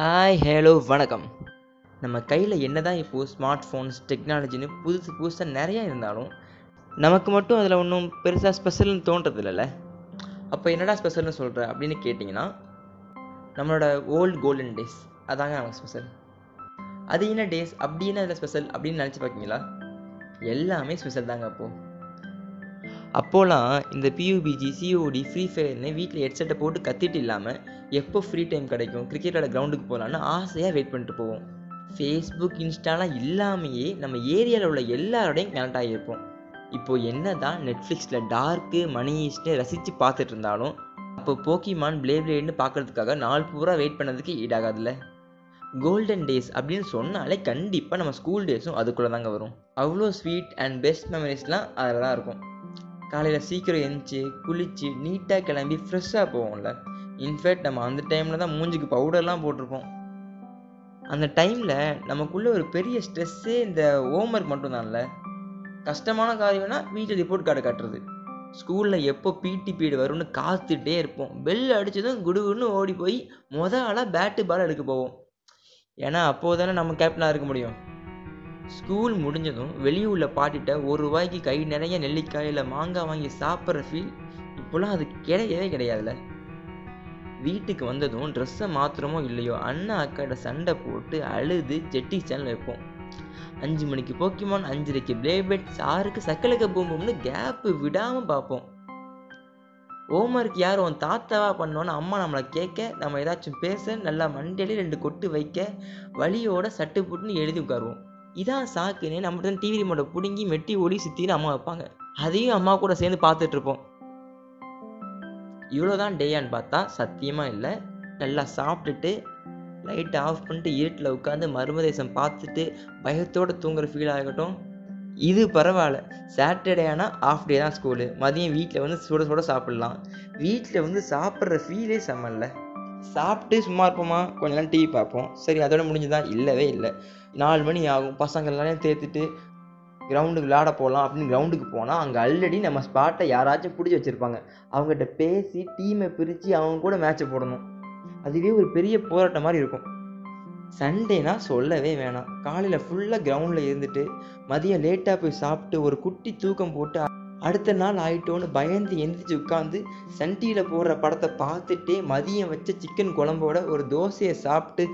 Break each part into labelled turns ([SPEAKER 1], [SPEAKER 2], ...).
[SPEAKER 1] Hi hello வணக்கம். நம்ம கையில் என்ன தான் இப்போது ஸ்மார்ட் ஃபோன்ஸ் டெக்னாலஜின்னு புதுசு புதுசாக நிறையா இருந்தாலும் நமக்கு மட்டும் அதில் ஒன்றும் பெருசாக ஸ்பெஷல்னு தோன்றதில்லைல்ல அப்போ என்னடா ஸ்பெஷல்னு சொல்கிற அப்படின்னு கேட்டிங்கன்னா நம்மளோட ஓல்டு கோல்டன் டேஸ் அதாங்க நமக்கு ஸ்பெஷல் அது என்ன டேஸ் அப்படி என்ன அதில் ஸ்பெஷல் அப்படின்னு நினச்சி பார்க்கிங்களா? எல்லாமே ஸ்பெஷல் தாங்க அப்போது அப்போலாம் இந்த பியூபிஜி சிஓடி ஃப்ரீ ஃபயர்னு வீட்டில் ஹெட்செட்டை போட்டு கத்திட்டு இல்லாமல் எப்போ ஃப்ரீ டைம் கிடைக்கும் கிரிக்கெட் கிரவுண்டுக்கு போகலான்னு ஆசையாக வெயிட் பண்ணிட்டு போவோம். ஃபேஸ்புக் இன்ஸ்டாலாம் இல்லாமையே நம்ம ஏரியாவில் உள்ள எல்லாரோடையும் கனெக்ட் ஆகியிருப்போம். இப்போது என்ன தான் நெட்ஃப்ளிக்ஸில் டார்க்கு மணி ஈஸ்ட்னு ரசித்து பார்த்துட்டு இருந்தாலும் அப்போ போக்கிமான் ப்ளே பிளேட்னு பார்க்குறதுக்காக நாள் பூரா வெயிட் பண்ணதுக்கு ஈடாகாதுல்ல. கோல்டன் டேஸ் அப்படின்னு சொன்னாலே கண்டிப்பாக நம்ம ஸ்கூல் டேஸும் அதுக்குள்ளே தாங்க வரும். அவ்வளோ ஸ்வீட் அண்ட் பெஸ்ட் மெமரிஸ்லாம் அதில் தான் இருக்கும். காலையில் சீக்கிரம் எழுந்துச்சி குளித்து நீட்டாக கிளம்பி ஃப்ரெஷ்ஷாக போவோம்ல. இன்ஃபேக்ட் நம்ம அந்த டைமில் தான் மூஞ்சிக்கு பவுடர்லாம் போட்டிருப்போம். அந்த டைமில் நமக்குள்ளே ஒரு பெரிய ஸ்ட்ரெஸ்ஸே இந்த ஹோம்ஒர்க் மட்டும்தான்ல கஷ்டமான காரியம்னா வீட்டில் ரிப்போர்ட் கார்டு கட்டுறது. ஸ்கூலில் எப்போ பிடி பீரியட் வரும்னு காத்துட்டே இருப்போம். பெல் அடித்ததும் குடுகுன்னு ஓடி போய் மொதல் ஆளாக பேட்டு பால் எடுக்க போவோம். ஏன்னா அப்போது தானே நம்ம கேப்டனாக இருக்க முடியும். ஸ்கூல் முடிஞ்சதும் வெளியூரில் பாட்டிட்ட ஒரு ரூபாய்க்கு கை நிறைய நெல்லிக்காய் இல்லை மாங்காய் வாங்கி சாப்பிட்ற ஃபீல் இப்போலாம் அது கிடையவே கிடையாதுல்ல வீட்டுக்கு வந்ததும் ட்ரெஸ்ஸை மாத்திரமோ இல்லையோ அண்ணா அக்காட்ட சண்டை போட்டு அழுது ஜெட்டி சேனல் வைப்போம். அஞ்சு மணிக்கு போக்கிமான் அஞ்சரைக்கு பிளேபெட் ஆறுக்கு சக்கலக்க பூம்பும்னு கேப்பு விடாமல் பார்ப்போம். ஹோம்ஒர்க் யார் உன் தாத்தாவா பண்ணோன்னு அம்மா நம்மளை கேட்க நம்ம ஏதாச்சும் பேச நல்லா மண்டையிலே ரெண்டு கொட்டு வைக்க வழியோட சட்டு புட்டுன்னு எழுதி உட்காருவோம். இதான் சாக்குன்னு நம்ம தான் டிவி ரிமோட்டை பிடுங்கி மெட்டி ஓடி சுற்றின்னு அம்மா வைப்பாங்க. அதையும் அம்மா கூட சேர்ந்து பார்த்துட்டு இருப்போம். இவ்வளோதான் டேயான்னு பார்த்தா சத்தியமாக இல்லை. நல்லா சாப்பிட்டுட்டு லைட்டை ஆஃப் பண்ணிட்டு இருட்டில் உட்காந்து மர்மதேசம் பார்த்துட்டு பயத்தோடு தூங்குற ஃபீல் ஆகட்டும் இது பரவாயில்ல. சாட்டர்டே ஆனால் ஆஃப் டே தான் ஸ்கூலு மதியம் வீட்டில் வந்து சுட சுட சாப்பிட்லாம். வீட்டில் வந்து சாப்பிட்ற ஃபீலே செம்மல்ல சாப்பிட்டு சும்மா இருப்போமா? கொஞ்ச நேரம் டிவி பார்ப்போம். சரி அதோட முடிஞ்சுதான் இல்லவே இல்லை. நாலு மணி ஆகும். பசங்க எல்லாரையும் தேர்த்துட்டு கிரவுண்டுக்கு விளையாட போகலாம் அப்படின்னு கிரவுண்டுக்கு போனால் அங்கே ஆல்ரெடி நம்ம ஸ்பாட்டை யாராச்சும் பிடிச்சி வச்சுருப்பாங்க. அவங்ககிட்ட பேசி டீமை பிரித்து அவங்க கூட மேட்ச்சை போடணும். அதுவே ஒரு பெரிய போராட்டம் மாதிரி இருக்கும். சண்டேனா சொல்லவே வேணாம். காலையில் ஃபுல்லாக கிரவுண்டில் இருந்துட்டு மதியம் லேட்டாக போய் சாப்பிட்டு ஒரு குட்டி தூக்கம் போட்டு அடுத்த நாள் ஆயிட்டோன்னு பயந்து எந்திரிச்சு உட்காந்து சன் டிவியில் போடுற படத்தை பார்த்துட்டே மதியம் வச்ச சிக்கன் குழம்போட ஒரு தோசையை சாப்பிட்டு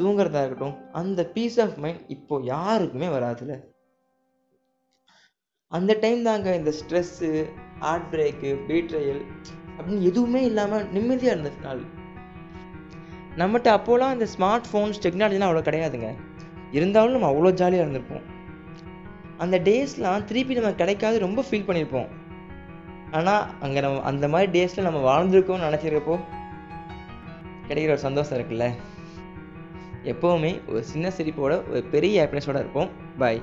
[SPEAKER 1] தூங்குறதா இருக்கட்டும் அந்த பீஸ் ஆஃப் மைண்ட் இப்போ யாருக்குமே வராதுல்ல அந்த டைம் தாங்க இந்த ஸ்ட்ரெஸ்ஸு ஹார்ட் பிரேக்கு பீட்ரையல் அப்படின்னு எதுவுமே இல்லாமல் நிம்மதியாக இருந்த நாள். நம்மகிட்ட அப்போலாம் இந்த ஸ்மார்ட் ஃபோன்ஸ் டெக்னாலஜிலாம் அவ்வளோ கிடையாதுங்க. இருந்தாலும் நம்ம அவ்வளோ ஜாலியாக இருந்திருப்போம். அந்த டேஸ்லாம் திருப்பி நம்ம கிடைக்காது ரொம்ப ஃபீல் பண்ணியிருப்போம் ஆனால் அங்கே நம்ம அந்த மாதிரி டேஸில் நம்ம வாழ்ந்துருக்கோம்னு நினச்சிருக்கப்போ கிடைக்கிற ஒரு சந்தோஷம் இருக்குல்ல? எப்போவுமே ஒரு சின்ன சிரிப்போட ஒரு பெரிய ஹாப்பினஸோடு இருப்போம். பாய்